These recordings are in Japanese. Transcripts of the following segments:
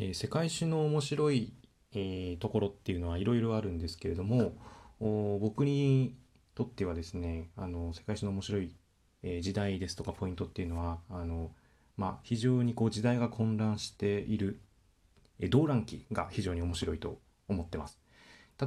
えー、世界史の面白い、えー、ところっていうのはいろいろあるんですけれども僕にとってはですねあの世界史の面白い、えー、時代ですとかポイントっていうのはあの、まあ、非常にこう時代が混乱している、え、動乱期が非常に面白いと思ってます。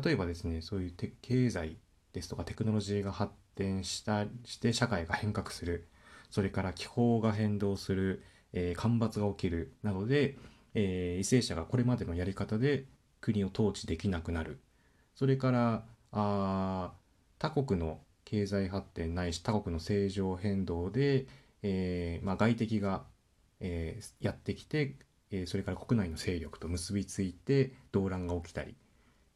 例えばですねそういう経済ですとかテクノロジーが発展したして社会が変革するそれから気候が変動する、え、干ばつが起きるなどでえー、為政者がこれまでのやり方で国を統治できなくなる。それからあ他国の経済発展ないし他国の正常変動で、えーまあ、外敵が、えー、やってきて、えー、それから国内の勢力と結びついて動乱が起きたり、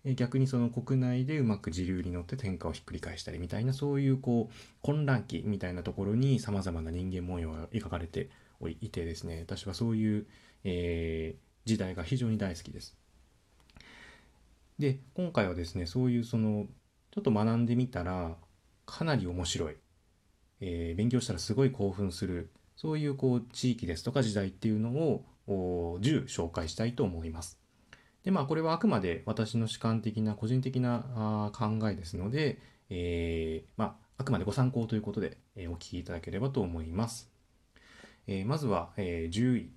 えー、逆にその国内でうまく時流に乗って天下をひっくり返したりみたいなそういうこう混乱期みたいなところにさまざまな人間模様が描かれていてですね。私はそういう、えー、時代が非常に大好きです。で今回はですねそういうそのちょっと学んでみたらかなり面白い、えー、勉強したらすごい興奮するそういうこう地域ですとか時代っていうのを10紹介したいと思います。でまあこれはあくまで私の主観的な個人的なあ考えですので、えー、まああくまでご参考ということで、えー、お聞きいただければと思います。えー、まずは、え、10位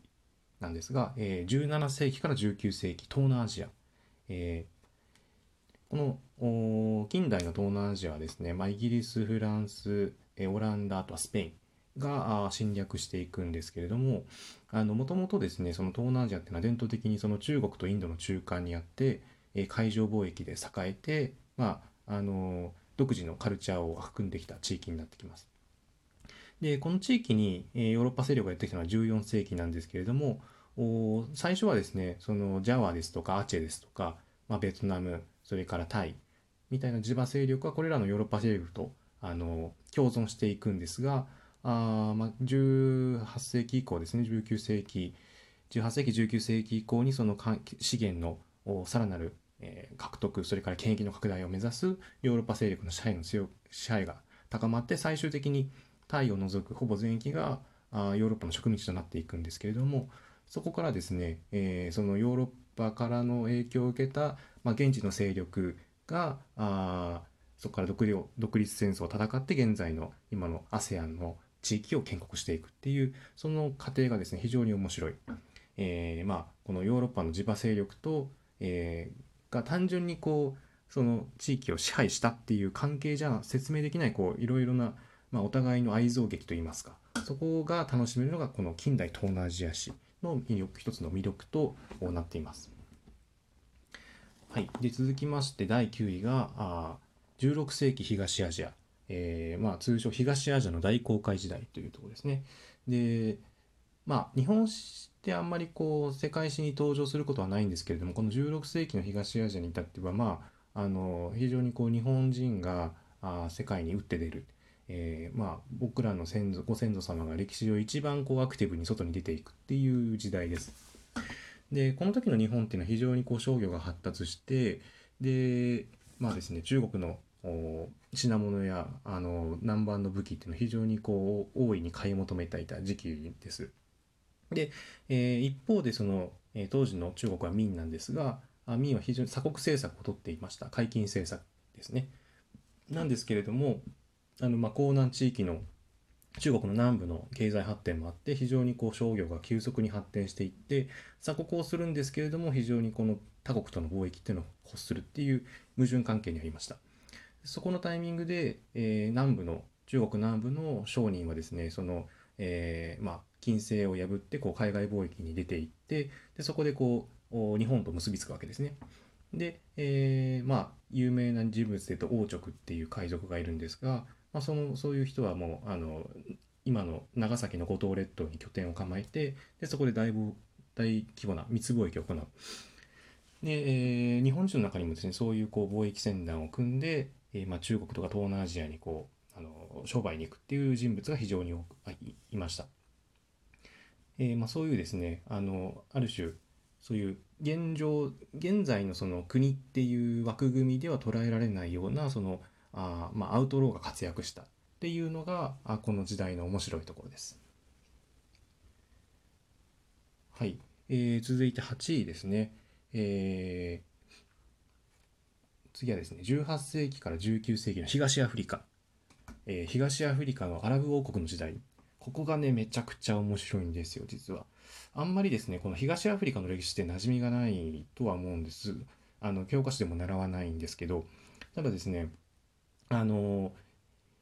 なんですが、えー、17世紀から19世紀東南アジア、えー、この近代の東南アジアはですね、まあ、イギリスフランス、えー、オランダあとはスペインが侵略していくんですけれどももともとですねその東南アジアっていうのは伝統的にその中国とインドの中間にあって、えー、海上貿易で栄えて、まああの独自のカルチャーを育んできた地域になってきます。でこの地域に、ヨーロッパ勢力がやってきたのは14世紀なんですけれども最初はですねそのジャワですとかアチェですとか、まあ、ベトナムそれからタイみたいな地場勢力はこれらのヨーロッパ勢力とあの共存していくんですがあ、まあ、18世紀以降ですね19世紀18世紀19世紀以降にその資源のさらなる、獲得それから権益の拡大を目指すヨーロッパ勢力の支配の強支配が高まって最終的にタイを除くほぼ全域があヨーロッパの植民地となっていくんですけれどもそこからですね、えー、そのヨーロッパからの影響を受けた、まあ、現地の勢力があそこから独立独立戦争を戦って現在の今の ASEAN の地域を建国していくっていうその過程がですね非常に面白い。えー、まあこのヨーロッパの地場勢力と、えー、が単純にこうその地域を支配したっていう関係じゃ説明できないこういろいろなまあ、お互いの愛憎劇といいますかそこが楽しめるのがこの近代東南アジア史の一つの魅力となっています。はい、で続きまして第9位があ16世紀東アジア、えーまあ、通称東アジアの大航海時代というところですね。でまあ日本史ってあんまりこう世界史に登場することはないんですけれどもこの16世紀の東アジアに至ってはまああの非常にこう日本人があ世界に打って出る。えー、まあ、僕らの先祖ご先祖様が歴史上一番こうアクティブに外に出ていくっていう時代です。でこの時の日本っていうのは非常にこう商業が発達してでまあですね中国の品物やあの南蛮の武器っていうのは非常にこう大いに買い求めていた時期です。で、えー、一方でその、えー、当時の中国は明なんですが明は非常に鎖国政策をとっていました解禁政策ですね。なんですけれどもあのまあ江南地域の中国の南部の経済発展もあって非常にこう商業が急速に発展していって鎖国をするんですけれども非常にこの他国との貿易っていうのを欲するっていう矛盾関係にありました。そこのタイミングで、えー、南部の中国南部の商人はですねその、えー、まあ禁制を破ってこう海外貿易に出ていってでそこでこう日本と結びつくわけですね。で、えー、まあ有名な人物でいうと王直っていう海賊がいるんですがまあ、そのそういう人はもうあの今の長崎の五島列島に拠点を構えてでそこで大大規模な密貿易を行う。で、えー、日本人の中にもですねそういうこう貿易船団を組んで、えーまあ、中国とか東南アジアにこうあの商売に行くっていう人物が非常に多くいました。えーまあ、そういうですねあのある種そういう現状現在のその国っていう枠組みでは捉えられないようなそのあまあ、アウトローが活躍したっていうのがあこの時代の面白いところです。はい。えー、続いて8位ですね。えー、次はですね、18世紀から19世紀の東アフリカ。えー、東アフリカのアラブ王国の時代。ここがね、めちゃくちゃ面白いんですよ、実は。あんまりですね、この東アフリカの歴史って馴染みがないとは思うんです。あの、教科書でも習わないんですけど、ただですね、あの、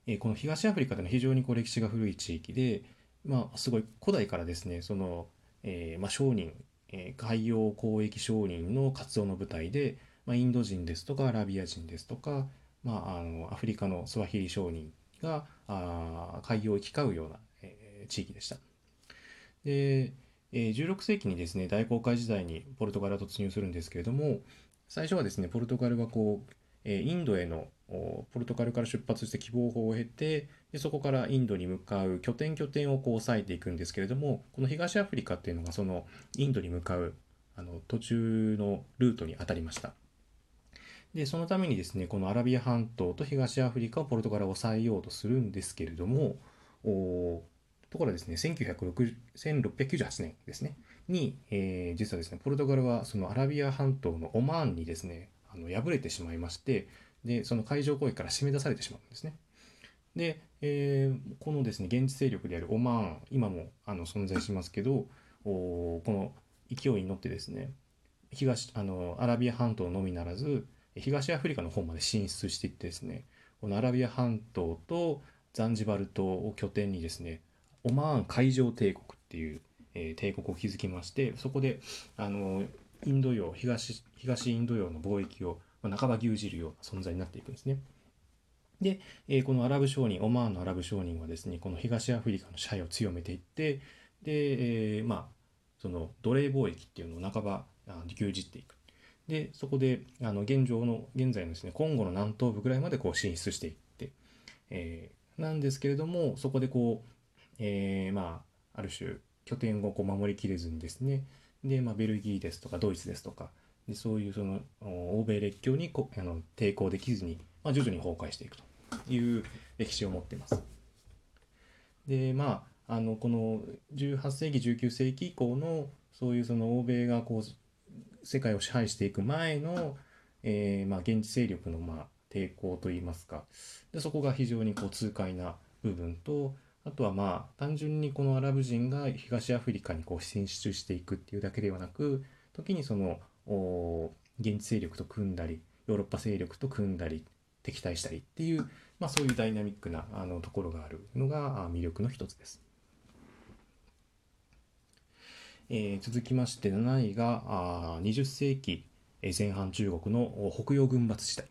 え、この東アフリカでの非常にこう歴史が古い地域で、まあ、すごい古代からですね、その、えー、まあ、商人、えー、海洋交易商人の活動の舞台で、まあ、インド人ですとかアラビア人ですとか、まあ、あのアフリカのスワヒリ商人があ海洋を行き交うような、えー、地域でした。で、え、16世紀にですね大航海時代にポルトガルは突入するんですけれども最初はですねポルトガルはこう、え、インドへのポルトガルから出発して希望法を経てでそこからインドに向かう拠点拠点をこう抑えていくんですけれどもこの東アフリカっていうのがそのインドに向かうあの途中のルートに当たりました。でそのためにですねこのアラビア半島と東アフリカをポルトガルは抑えようとするんですけれどもところですね1698年ですねに、えー、実はですねポルトガルはそのアラビア半島のオマーンにですねあの敗れてしまいましてでその海上交易から締め出されてしまうんですね。で、えー、このですね現地勢力であるオマーン今もあの存在しますけどおこの勢いに乗ってですね東あのアラビア半島のみならず東アフリカの方まで進出していってですねこのアラビア半島とザンジバル島を拠点にですねオマーン海上帝国っていう、えー、帝国を築きましてそこであのインド洋東東インド洋の貿易をまあ半ば牛耳るような存在になっていくんですね。で、えー、このアラブ商人オマーンのアラブ商人はですねこの東アフリカの支配を強めていってで、えー、まあその奴隷貿易っていうのを半ば牛耳っていくでそこであの現状の現在のですねコンゴの南東部ぐらいまでこう進出していって、えー、なんですけれどもそこでこう、えー、まあある種拠点をこう守りきれずにですねで、まあ、ベルギーですとかドイツですとかでそういうその欧米列強にこあの抵抗できずに、まあ、徐々に崩壊していくという歴史を持っています。でまああのこの18世紀19世紀以降のそういうその欧米がこう世界を支配していく前の、えー、まあ、現地勢力のまあ抵抗といいますかでそこが非常にこう痛快な部分とあとはまあ単純にこのアラブ人が東アフリカにこう進出していくっていうだけではなく時にその現地勢力と組んだりヨーロッパ勢力と組んだり敵対したりっていう、まあ、そういうダイナミックなあのところがあるのが魅力の一つです。えー、続きまして7位があ20世紀前半中国の北洋軍閥時代、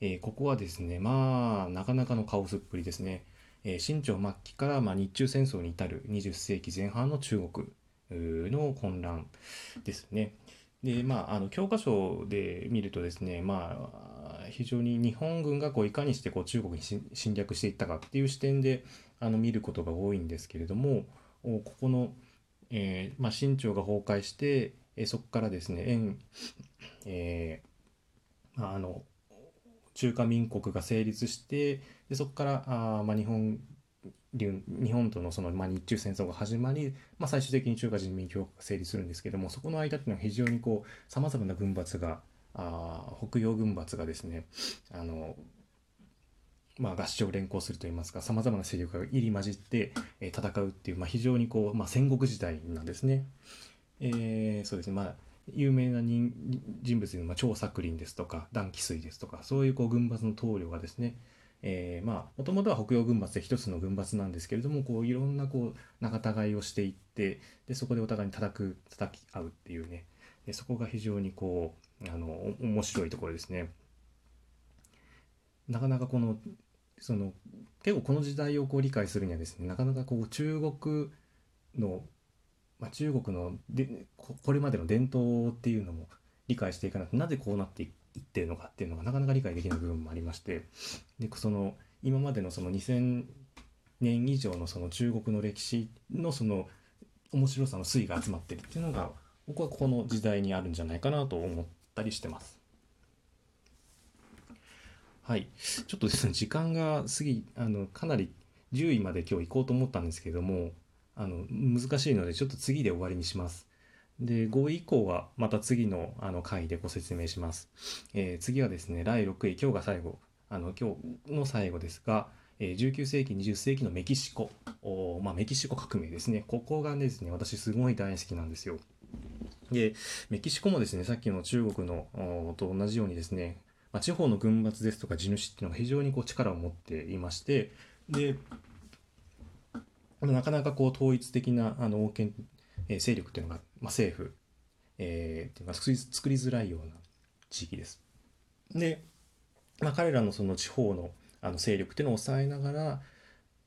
えー、ここはですねまあなかなかのカオスっぷりですね、えー、清朝末期から、まあ、日中戦争に至る20世紀前半の中国の混乱ですね。でまああの教科書で見るとですねまあ非常に日本軍がこういかにしてこう中国に侵略していったかっていう視点であの見ることが多いんですけれどもここのえーまあ、清朝が崩壊して、え、そこからですね円、えーまあ、あの中華民国が成立してでそこからあ、まあ、日本日本とのその、まあ、日中戦争が始まり、まあ、最終的に中華人民共和国が成立するんですけどもそこの間っていうのは非常にこうさまざまな軍閥があ北洋軍閥がですねあのまあ、合唱を連行するといいますかさまざまな勢力が入り混じって、えー、戦うっていう、まあ、非常にこう、まあ、戦国時代なんですね。えー、そうですねまあ有名な人物でまあ張作霖ですとか段祺水ですとかそういうこう軍閥の棟梁がですねえー、まあもともとは北洋軍閥で一つの軍閥なんですけれどもこういろんなこう仲違いをしていってでそこでお互いに叩く叩き合うっていうねでそこが非常にこうあの面白いところですね。なかなかこのその結構この時代をこう理解するにはですねなかなかこう中国の、まあ、中国のでこれまでの伝統っていうのも理解していかなくてなぜこうなっていくいってるのかっていうのがなかなか理解できない部分もありましてでその今までのその2000年以上のその中国の歴史のその面白さの推移が集まってるっていうのが僕はこの時代にあるんじゃないかなと思ったりしてます。はい。ちょっとですね、時間が過ぎ、あの、かなり10位まで今日行こうと思ったんですけども、あの、難しいので、ちょっと次で終わりにします。で、5位以降はまた次のあの回でご説明します。えー次はですね、第6位、今日が最後、あの今日の最後ですが、えー19世紀、20世紀のメキシコ、おまあ、メキシコ革命ですね。ここがですね、私すごい大好きなんですよ。で、メキシコもですね、さっきの中国のと同じようにですね、まあ、地方の軍閥ですとか地主っていうのが非常にこう力を持っていまして、で、なかなかこう統一的なあの王権、え勢力っていうのが、まあ、政府、えーっていうのが作り作りづらいような地域です。で、まあ、彼らのその地方のあの勢力っていうのを抑えながら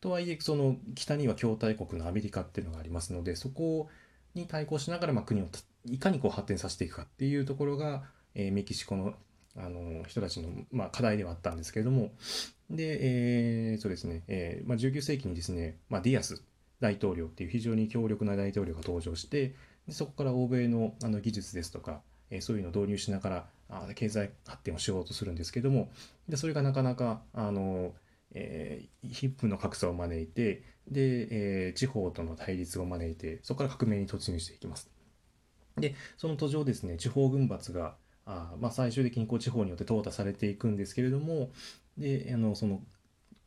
とはいえその北には強大国のアメリカっていうのがありますのでそこに対抗しながらまあ国をいかにこう発展させていくかっていうところが、えーメキシコのあの人たちの、まあ、課題ではあったんですけれどもで、えーそうですね、えーまあ、19世紀にですね、まあ、ディアス大統領っていう非常に強力な大統領が登場してでそこから欧米のあの技術ですとか、えーそういうのを導入しながらあ経済発展をしようとするんですけどもでそれがなかなかあの、えー、貧富の格差を招いてで、えー地方との対立を招いてそこから革命に突入していきます。でその途上ですね地方軍閥があ、まあ、最終的にこう地方によって淘汰されていくんですけれどもであのその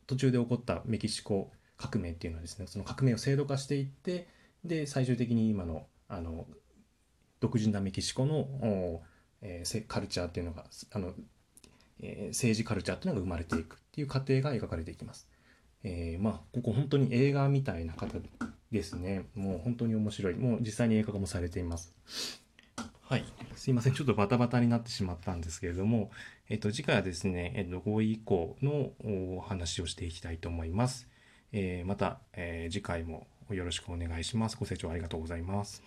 途中で起こったメキシコ革命っていうのはですねその革命を制度化していってで最終的に今のあの独自なメキシコの、えーカルチャーっていうのがあの、えー政治カルチャーっていうのが生まれていくっていう過程が描かれていきます。えーまあここ本当に映画みたいな方ですねもう本当に面白いもう実際に映画化もされています。はい、すいませんちょっとバタバタになってしまったんですけれども、えっと、次回はですね、えっと、5位以降のお話をしていきたいと思います。えーまた、えー次回もよろしくお願いします。ご清聴ありがとうございます。